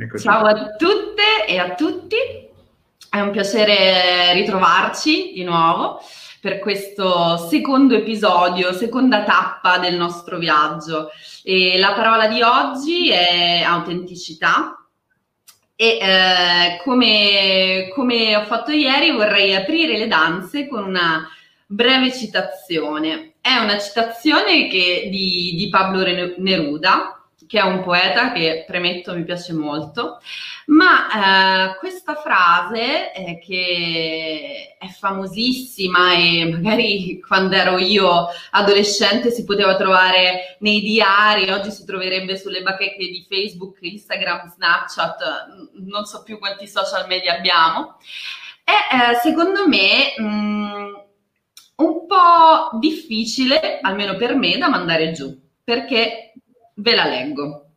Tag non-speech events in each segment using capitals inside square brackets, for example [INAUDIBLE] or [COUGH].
Eccoci. Ciao a tutte e a tutti, è un piacere ritrovarci di nuovo per questo secondo episodio, seconda tappa del nostro viaggio. E la parola di oggi è autenticità. E eh, come, come ho fatto ieri vorrei aprire le danze con una breve citazione. È una citazione che, di, di Pablo Neruda, che è un poeta che premetto mi piace molto, ma eh, questa frase eh, che è famosissima e magari [LAUGHS] quando ero io adolescente si poteva trovare nei diari, oggi si troverebbe sulle bacheche di Facebook, Instagram, Snapchat, non so più quanti social media abbiamo, è eh, secondo me mh, mm, un po' difficile, almeno per me, da mandare giù, perché Ve la leggo.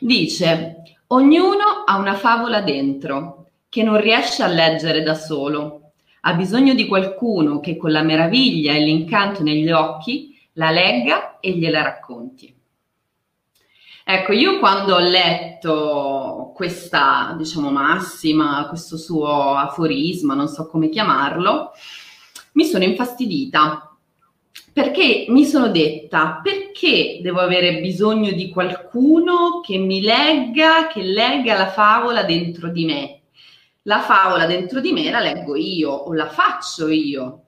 Dice, ognuno ha una favola dentro che non riesce a leggere da solo. Ha bisogno di qualcuno che con la meraviglia e l'incanto negli occhi la legga e gliela racconti. Ecco, io quando ho letto questa, diciamo, massima, questo suo aforisma, non so come chiamarlo, mi sono infastidita perché mi sono detta perché devo avere bisogno di qualcuno che mi legga, che legga la favola dentro di me. La favola dentro di me la leggo io o la faccio io.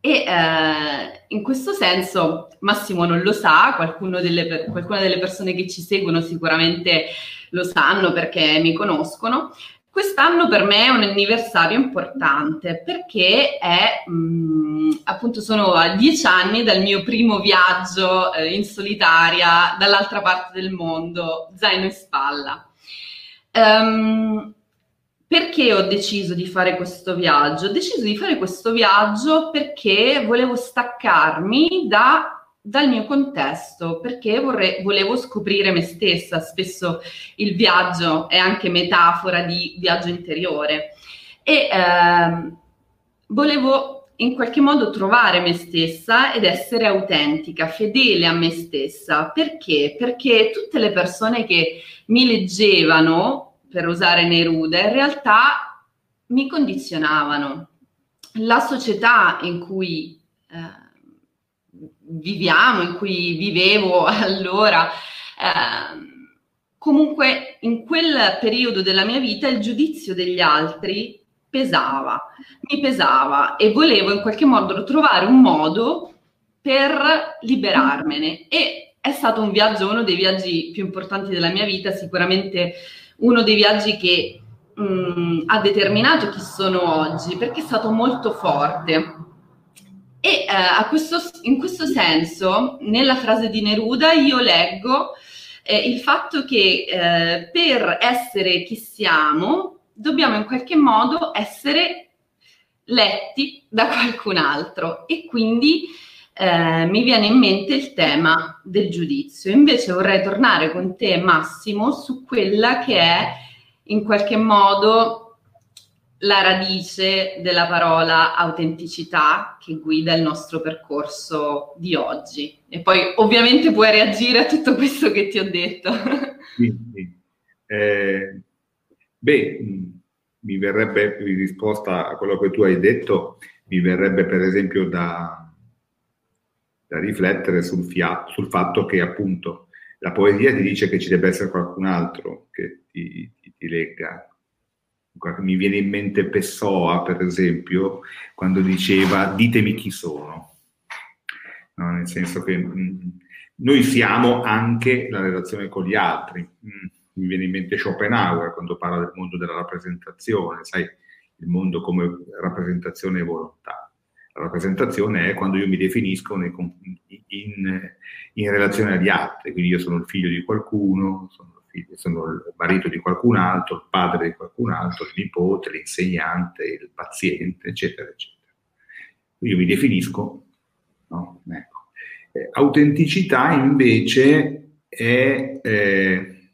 E eh, in questo senso Massimo non lo sa, delle, qualcuna delle persone che ci seguono sicuramente lo sanno perché mi conoscono, Quest'anno per me è un anniversario importante perché è mh, mm, appunto sono a dieci anni dal mio primo viaggio eh, in solitaria dall'altra parte del mondo, zaino in spalla. Um, perché ho deciso di fare questo viaggio? Ho deciso di fare questo viaggio perché volevo staccarmi da dal mio contesto perché vorrei, volevo scoprire me stessa. Spesso il viaggio è anche metafora di viaggio interiore e eh, volevo in qualche modo trovare me stessa ed essere autentica, fedele a me stessa. Perché? Perché tutte le persone che mi leggevano, per usare Neruda, in realtà mi condizionavano. La società in cui viviamo, in cui vivevo [LAUGHS] allora. Eh, comunque in quel periodo della mia vita il giudizio degli altri pesava, mi pesava e volevo in qualche modo trovare un modo per liberarmene e è stato un viaggio, uno dei viaggi più importanti della mia vita, sicuramente uno dei viaggi che mh, mm, ha determinato chi sono oggi perché è stato molto forte e eh, questo, in questo senso, nella frase di Neruda, io leggo eh, il fatto che eh, per essere chi siamo dobbiamo in qualche modo essere letti da qualcun altro e quindi eh, mi viene in mente il tema del giudizio. Invece vorrei tornare con te, Massimo, su quella che è in qualche modo la radice della parola autenticità che guida il nostro percorso di oggi. E poi ovviamente puoi reagire a tutto questo che ti ho detto. [LAUGHS] Sì, sì. Eh, beh, mi verrebbe, in risposta a quello che tu hai detto, mi verrebbe per esempio da, da riflettere sul, fia- sul fatto che appunto la poesia ti dice che ci deve essere qualcun altro che ti, ti, ti legga, mi viene in mente Pessoa, per esempio, quando diceva ditemi chi sono. No, nel senso che mh, mm, noi siamo anche la relazione con gli altri. Mh, mm, mi viene in mente Schopenhauer quando parla del mondo della rappresentazione, sai, il mondo come rappresentazione e volontà. La rappresentazione è quando io mi definisco nei, in, in, relazione agli altri, quindi io sono il figlio di qualcuno, sono sono il marito di qualcun altro, il padre di qualcun altro, il nipote, l'insegnante, il paziente, eccetera, eccetera. Io mi definisco, no? Ecco. Eh, autenticità invece è, eh,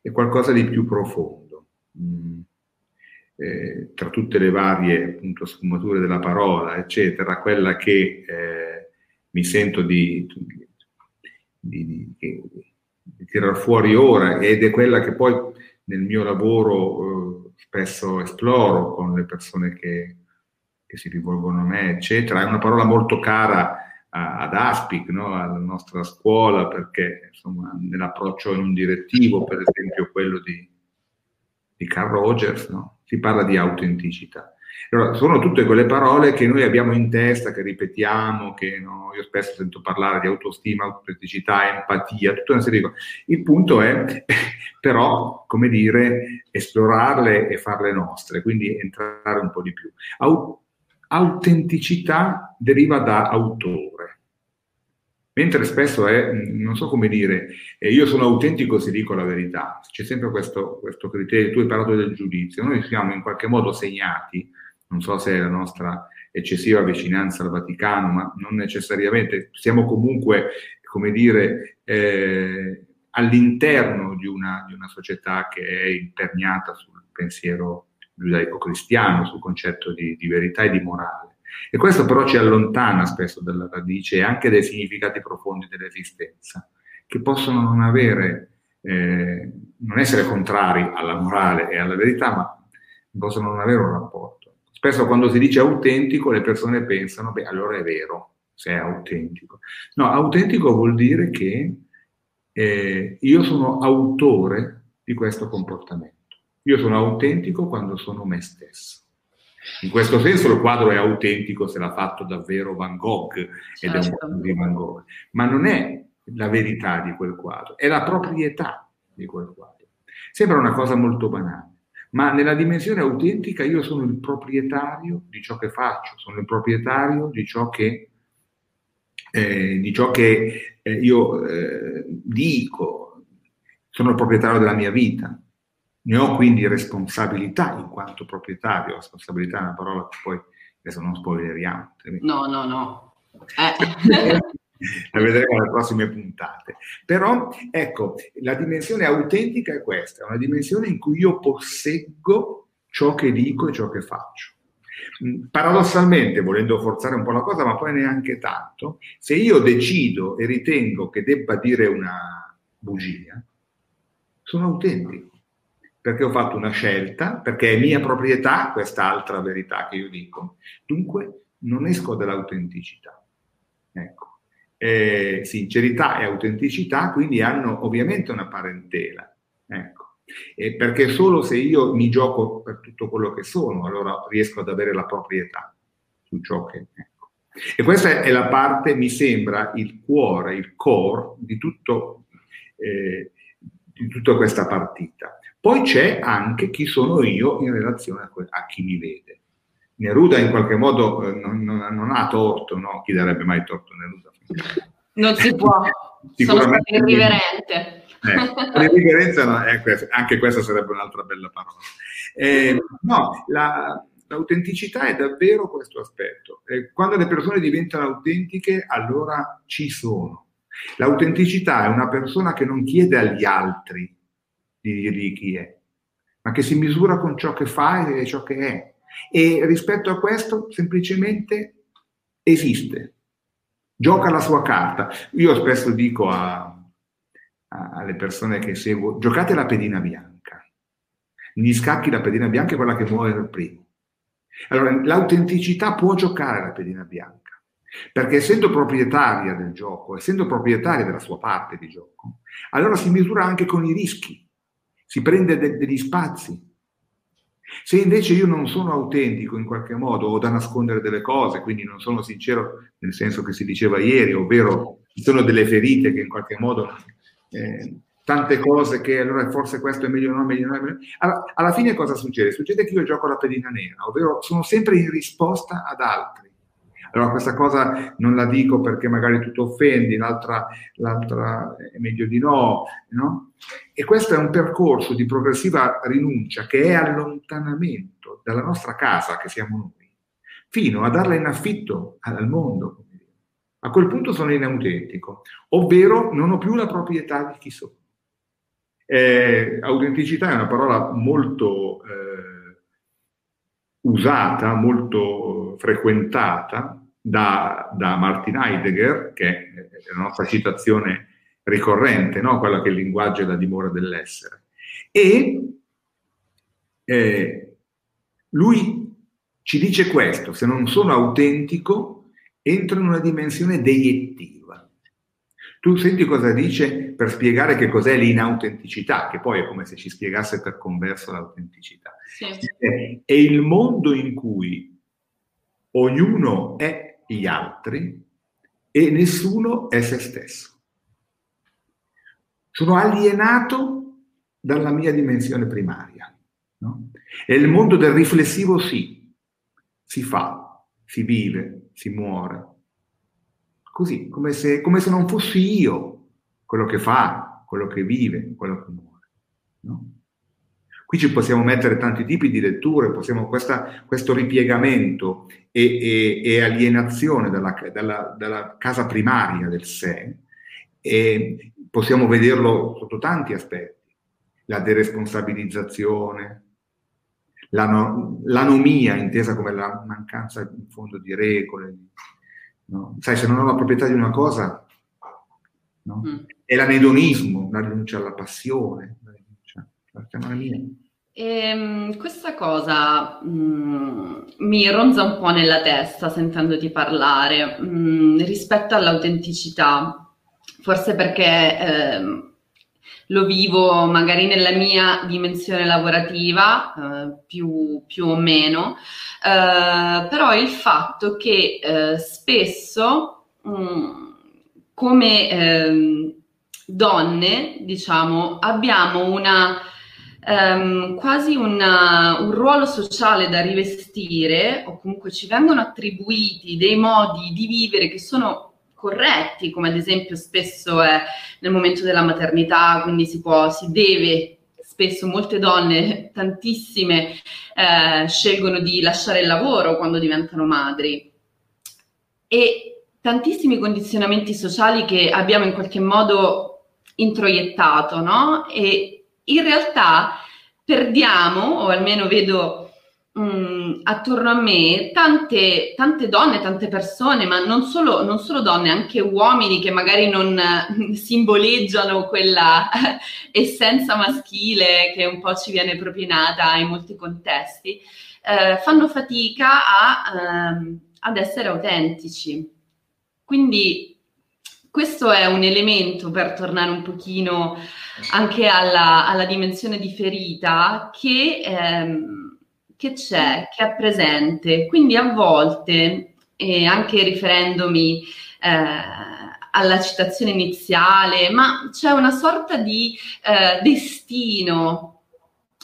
è, qualcosa di più profondo. Mm. Eh, tra tutte le varie appunto, sfumature della parola, eccetera, quella che eh, mi sento di, di, di di tirar fuori ora ed è quella che poi nel mio lavoro eh, spesso esploro con le persone che, che, si rivolgono a me, eccetera. È una parola molto cara a, ad Aspic, no? alla nostra scuola, perché insomma, nell'approccio non direttivo, per esempio quello di, di Carl Rogers, no? si parla di autenticità. Allora, sono tutte quelle parole che noi abbiamo in testa, che ripetiamo, che no, io spesso sento parlare di autostima, autenticità, empatia, tutta una serie di cose. Il punto è [LAUGHS] però, come dire, esplorarle e farle nostre, quindi entrare un po' di più. Aut- autenticità deriva da autore. Mentre spesso è, non so come dire, io sono autentico se dico la verità, c'è sempre questo, questo criterio, tu hai parlato del giudizio, noi siamo in qualche modo segnati non so se è la nostra eccessiva vicinanza al Vaticano, ma non necessariamente, siamo comunque, come dire, eh, all'interno di una, di una, società che è imperniata sul pensiero giudaico-cristiano, sul concetto di, di verità e di morale. E questo però ci allontana spesso dalla radice e anche dai significati profondi dell'esistenza, che possono non avere, eh, non essere contrari alla morale e alla verità, ma possono non avere un rapporto. Spesso quando si dice autentico le persone pensano, beh, allora è vero, se è autentico. No, autentico vuol dire che eh, io sono autore di questo comportamento. Io sono autentico quando sono me stesso. In questo senso il quadro è autentico se l'ha fatto davvero Van Gogh ed certo. è un certo. quadro di Van Gogh, ma non è la verità di quel quadro, è la proprietà di quel quadro. Sembra una cosa molto banale ma nella dimensione autentica io sono il proprietario di ciò che faccio, sono il proprietario di ciò che, eh, di ciò che eh, io eh, dico, sono il proprietario della mia vita. Ne ho quindi responsabilità in quanto proprietario, responsabilità è una parola che poi adesso non spoileriamo. No, no, no. Eh. [LAUGHS] la vedremo alle prossime puntate. Però, ecco, la dimensione autentica è questa, è una dimensione in cui io posseggo ciò che dico e ciò che faccio. Mm, paradossalmente, volendo forzare un po' la cosa, ma poi neanche tanto, se io decido e ritengo che debba dire una bugia, sono autentico, perché ho fatto una scelta, perché è mia proprietà questa altra verità che io dico. Dunque non esco dall'autenticità. Ecco eh, sincerità e autenticità, quindi hanno ovviamente una parentela. Ecco. Eh, perché solo se io mi gioco per tutto quello che sono, allora riesco ad avere la proprietà su ciò che... Ecco. E questa è la parte, mi sembra, il cuore, il core di, tutto, eh, di tutta questa partita. Poi c'è anche chi sono io in relazione a, a chi mi vede. Neruda in qualche modo eh, non, non, non, ha torto, no? Chi darebbe mai torto a Neruda? Non si può, [LAUGHS] sono stato irriverente. Eh, l'irriverenza, no, eh, anche questa sarebbe un'altra bella parola. Eh, no, la, l'autenticità è davvero questo aspetto. Eh, quando le persone diventano autentiche, allora ci sono. L'autenticità è una persona che non chiede agli altri di dirgli chi è, ma che si misura con ciò che fa e ciò che è. E rispetto a questo semplicemente esiste gioca la sua carta. Io spesso dico a, a, alle persone che seguo, giocate la pedina bianca. Negli scacchi la pedina bianca è quella che muore per primo. Allora, l'autenticità può giocare la pedina bianca, perché essendo proprietaria del gioco, essendo proprietaria della sua parte di gioco, allora si misura anche con i rischi, si prende de- degli spazi, se invece io non sono autentico in qualche modo, ho da nascondere delle cose, quindi non sono sincero nel senso che si diceva ieri, ovvero ci sono delle ferite che in qualche modo, eh, tante cose che allora forse questo è meglio no, meglio no, meglio. Alla, alla fine cosa succede? Succede che io gioco la pedina nera, ovvero sono sempre in risposta ad altri. Allora questa cosa non la dico perché magari tu ti offendi, l'altra, l'altra è meglio di no, no? E questo è un percorso di progressiva rinuncia che è allontanamento dalla nostra casa, che siamo noi, fino a darla in affitto al mondo. A quel punto sono inautentico, ovvero non ho più la proprietà di chi sono. Eh, autenticità è una parola molto eh, usata, molto frequentata, da, da Martin Heidegger, che è la nostra citazione ricorrente, no? quello che è il linguaggio e la dimora dell'essere. E eh, lui ci dice questo, se non sono autentico, entro in una dimensione deiettiva. Tu senti cosa dice per spiegare che cos'è l'inautenticità, che poi è come se ci spiegasse per converso l'autenticità. Sì. È il mondo in cui ognuno è gli altri e nessuno è se stesso. Sono alienato dalla mia dimensione primaria. No? E il mondo del riflessivo sì, si fa, si vive, si muore. Così, come se, come se non fossi io quello che fa, quello che vive, quello che muore. No? Qui ci possiamo mettere tanti tipi di letture, possiamo questa, questo ripiegamento e, e, e alienazione dalla, dalla, dalla, casa primaria del sé, e possiamo vederlo sotto tanti aspetti. La deresponsabilizzazione, l'ano, l'anomia intesa come la mancanza in fondo di regole. No? Sai, se non ho la proprietà di una cosa, no? mm. è l'anedonismo, la rinuncia alla passione, la rinuncia alla mia. Ehm, questa cosa mh, mm, mi ronza un po' nella testa sentendoti parlare mh, mm, rispetto all'autenticità, forse perché eh, lo vivo magari nella mia dimensione lavorativa, eh, più, più, o meno, eh, però il fatto che eh, spesso mh, mm, come ehm, donne, diciamo, abbiamo una Um, quasi una, un ruolo sociale da rivestire o comunque ci vengono attribuiti dei modi di vivere che sono corretti, come ad esempio spesso è nel momento della maternità, quindi si può, si deve spesso molte donne, [LAUGHS] tantissime, eh, scelgono di lasciare il lavoro quando diventano madri. E tantissimi condizionamenti sociali che abbiamo in qualche modo introiettato, no? E in realtà perdiamo, o almeno vedo mh, mm, attorno a me, tante, tante, donne, tante persone, ma non solo, non solo donne, anche uomini che magari non [LAUGHS] simboleggiano quella [LAUGHS] essenza maschile che un po' ci viene propinata in molti contesti, eh, fanno fatica a, ehm, ad essere autentici. Quindi questo è un elemento per tornare un pochino anche alla, alla dimensione di ferita che, ehm, che, c'è, che è presente. Quindi a volte, e anche riferendomi eh, alla citazione iniziale, ma c'è una sorta di eh, destino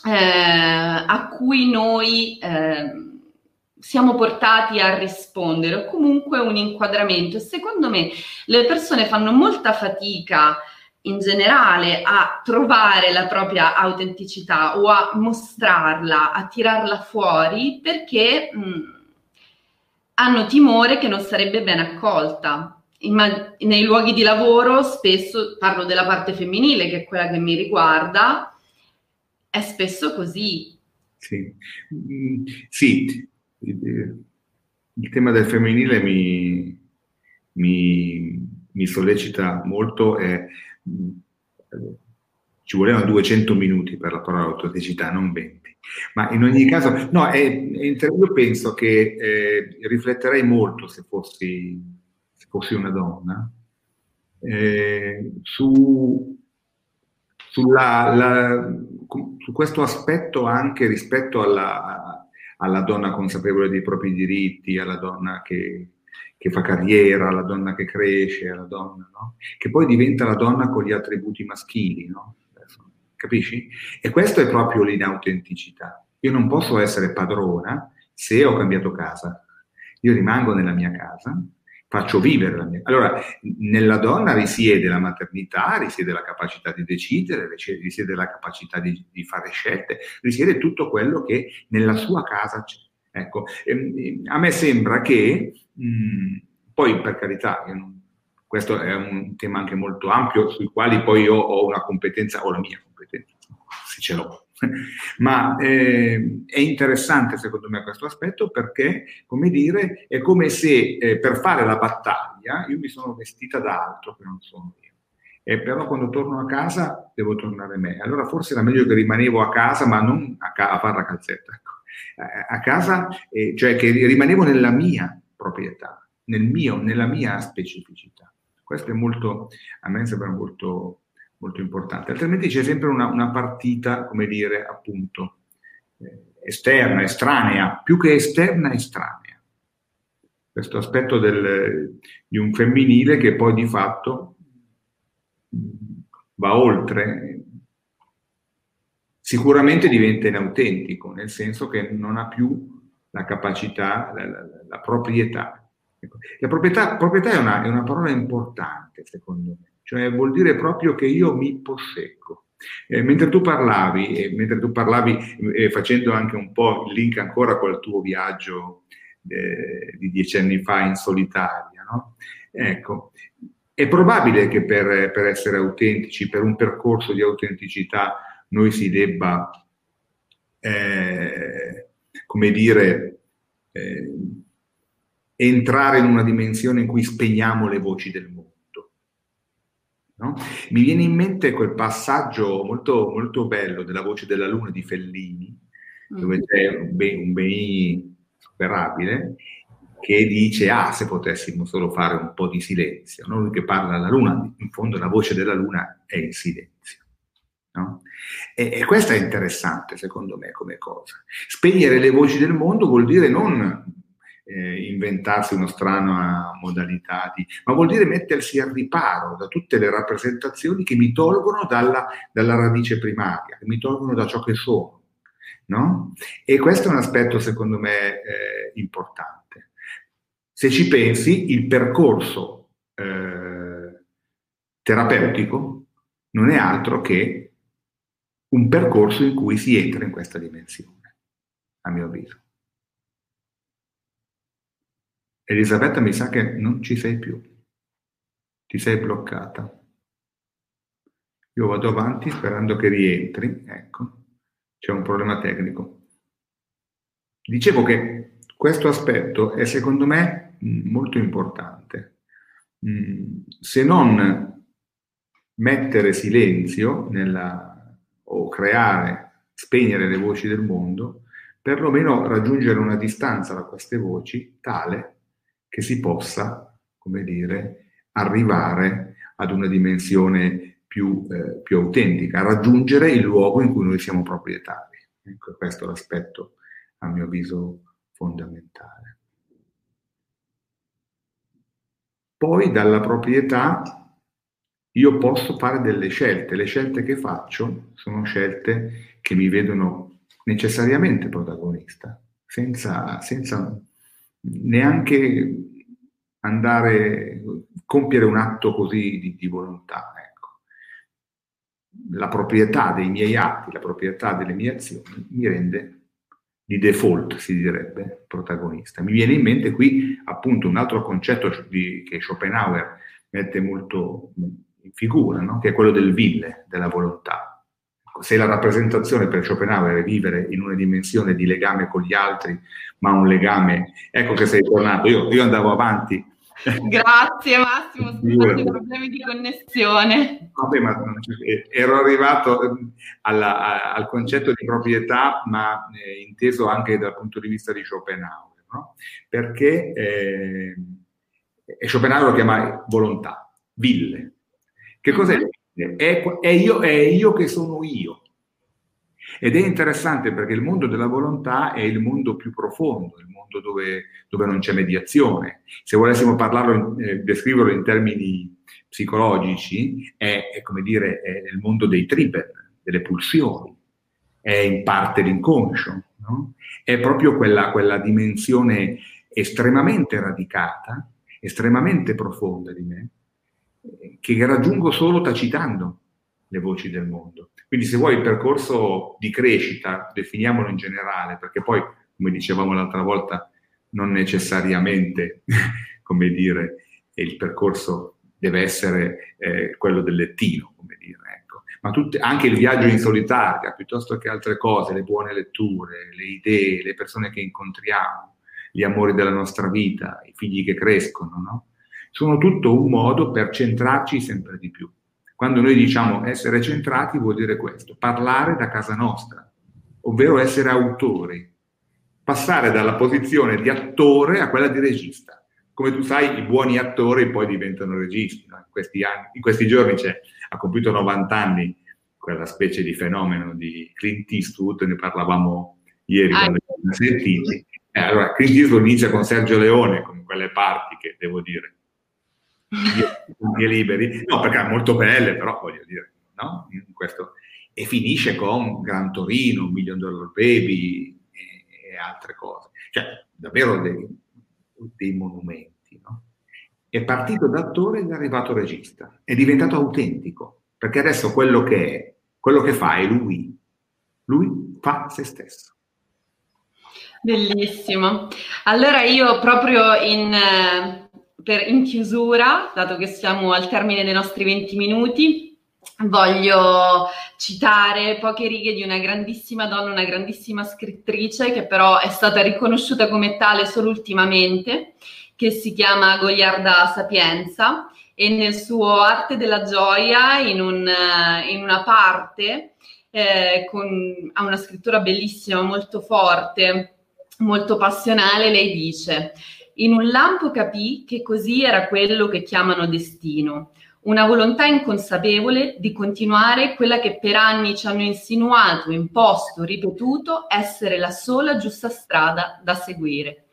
eh, a cui noi ehm, siamo portati a rispondere o comunque un inquadramento. Secondo me le persone fanno molta fatica in generale a trovare la propria autenticità o a mostrarla, a tirarla fuori perché mh, hanno timore che non sarebbe ben accolta. Imma- nei luoghi di lavoro spesso parlo della parte femminile che è quella che mi riguarda, è spesso così. Sì, mm, sì il tema del femminile mi, mi, mi sollecita molto e ci volevano 200 minuti per la parola autenticità, non 20. Ma in ogni caso, no, è, io penso che eh, rifletterei molto se fossi, se fossi una donna eh, su, sulla, la, su questo aspetto anche rispetto alla, alla donna consapevole dei propri diritti, alla donna che, che fa carriera, alla donna che cresce, alla donna, no? che poi diventa la donna con gli attributi maschili, no? capisci? E questo è proprio l'inautenticità. Io non posso essere padrona se ho cambiato casa. Io rimango nella mia casa, faccio vivere la mia. Allora, nella donna risiede la maternità, risiede la capacità di decidere, risiede la capacità di, di fare scelte, risiede tutto quello che nella sua casa c'è. Ecco, ehm, a me sembra che, mh, poi per carità, non, questo è un tema anche molto ampio, sui quali poi io ho una competenza, o la mia competenza, se ce l'ho, ma eh, è interessante secondo me questo aspetto perché, come dire, è come se eh, per fare la battaglia io mi sono vestita da altro che non sono io. e però quando torno a casa devo tornare me. Allora forse era meglio che rimanevo a casa, ma non a, ca- a fare la calzetta, ecco. a casa, eh, cioè che rimanevo nella mia proprietà, nel mio, nella mia specificità. Questo è molto, a me sembra molto, molto importante. Altrimenti c'è sempre una, una partita, come dire, appunto, eh, esterna, estranea, più che esterna, estranea. Questo aspetto del, di un femminile che poi di fatto va oltre, sicuramente diventa inautentico, nel senso che non ha più la capacità, la, la, la proprietà. La proprietà, proprietà è, una, è, una, parola importante, secondo me, cioè vuol dire proprio che io mi posseggo. Eh, mentre tu parlavi, eh, mentre tu parlavi eh, facendo anche un po' il link ancora col tuo viaggio eh, di dieci anni fa in solitaria, no? Ecco, è probabile che per, per, essere autentici, per un percorso di autenticità, noi si debba, eh, come dire, eh, entrare in una dimensione in cui spegniamo le voci del. No? Mi viene in mente quel passaggio molto, molto bello della voce della luna di Fellini, dove mm. c'è un beni ben superabile, che dice, ah, se potessimo solo fare un po' di silenzio, no? lui che parla alla luna, in fondo la voce della luna è il silenzio. No? E, e questo è interessante, secondo me, come cosa. Spegnere le voci del mondo vuol dire non eh, inventarsi una strana modalità di, ma vuol dire mettersi al riparo da tutte le rappresentazioni che mi tolgono dalla, dalla radice primaria, che mi tolgono da ciò che sono. No? E questo è un aspetto, secondo me, eh, importante. Se ci pensi, il percorso eh, terapeutico non è altro che un percorso in cui si entra in questa dimensione, a mio avviso. Elisabetta mi sa che non ci sei più, ti sei bloccata. Io vado avanti sperando che rientri, ecco, c'è un problema tecnico. Dicevo che questo aspetto è secondo me molto importante. Mm, se non mettere silenzio nella, o creare, spegnere le voci del mondo, perlomeno raggiungere una distanza da queste voci tale che si possa, come dire, arrivare ad una dimensione più, eh, più autentica, raggiungere il luogo in cui noi siamo proprietari. Ecco, questo è l'aspetto, a mio avviso, fondamentale. Poi dalla proprietà io posso fare delle scelte, le scelte che faccio sono scelte che mi vedono necessariamente protagonista, senza, senza neanche andare, compiere un atto così di, di volontà. Ecco. La proprietà dei miei atti, la proprietà delle mie azioni mi rende di default, si direbbe, protagonista. Mi viene in mente qui appunto un altro concetto di, che Schopenhauer mette molto in figura, no? che è quello del ville, della volontà. Se la rappresentazione per Schopenhauer è vivere in una dimensione di legame con gli altri, ma un legame, ecco che sei tornato, io, io andavo avanti Grazie Massimo, scusate i problemi di connessione. Vabbè, ma eh, ero arrivato ehm, alla, a, al concetto di proprietà, ma eh, inteso anche dal punto di vista di Schopenhauer, no? perché eh, Schopenhauer lo chiama volontà, ville. Che cos'è? È, è, io, è io che sono io. Ed è interessante perché il mondo della volontà è il mondo più profondo, il mondo dove, dove non c'è mediazione. Se volessimo parlarlo, eh, descriverlo in termini psicologici, è, è, come dire, è il mondo dei trigger, delle pulsioni, è in parte l'inconscio, no? è proprio quella, quella dimensione estremamente radicata, estremamente profonda di me, che raggiungo solo tacitando le voci del mondo. Quindi se vuoi il percorso di crescita, definiamolo in generale, perché poi, come dicevamo l'altra volta, non necessariamente, [LAUGHS] come dire, il percorso deve essere eh, quello del lettino, come dire, ecco. Ma tutte, anche il viaggio in solitaria, piuttosto che altre cose, le buone letture, le idee, le persone che incontriamo, gli amori della nostra vita, i figli che crescono, no? Sono tutto un modo per centrarci sempre di più Quando noi diciamo essere centrati vuol dire questo, parlare da casa nostra, ovvero essere autori, passare dalla posizione di attore a quella di regista. Come tu sai, i buoni attori poi diventano registi. No? In, questi anni, in, questi giorni c'è, ha compiuto 90 anni quella specie di fenomeno di Clint Eastwood, ne parlavamo ieri ah, quando abbiamo sentiti. Eh, allora, Clint Eastwood inizia con Sergio Leone, con quelle parti che devo dire, anche liberi, no perché è molto belle, però voglio dire, no? Questo. E finisce con Gran Torino, Million Dollar Baby e, e altre cose. Cioè, davvero dei, dei monumenti, no? È partito da attore ed è arrivato regista, è diventato autentico, perché adesso quello che è, quello che fa è lui. Lui fa se stesso. Bellissimo. Allora io proprio in, eh, per, in chiusura, dato che siamo al termine dei nostri 20 minuti, voglio citare poche righe di una grandissima donna, una grandissima scrittrice che però è stata riconosciuta come tale solo ultimamente, che si chiama Gogliarda Sapienza e nel suo Arte della gioia, in, un, in una parte, eh, con, ha una scrittura bellissima, molto forte, molto passionale, lei dice, in un lampo capì che così era quello che chiamano destino, una volontà inconsapevole di continuare quella che per anni ci hanno insinuato, imposto, ripetuto essere la sola giusta strada da seguire.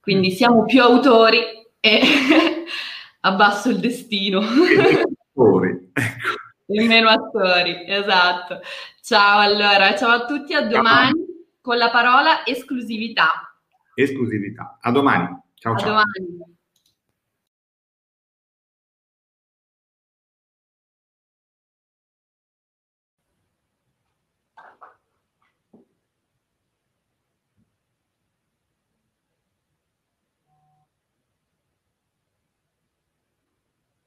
Quindi mm. siamo più autori e [LAUGHS] abbasso il destino. Attori, [LAUGHS] ecco. E meno attori, esatto. Ciao allora, ciao a tutti, a domani con la parola esclusività. Esclusività. A domani. Ciao, a ciao. domani.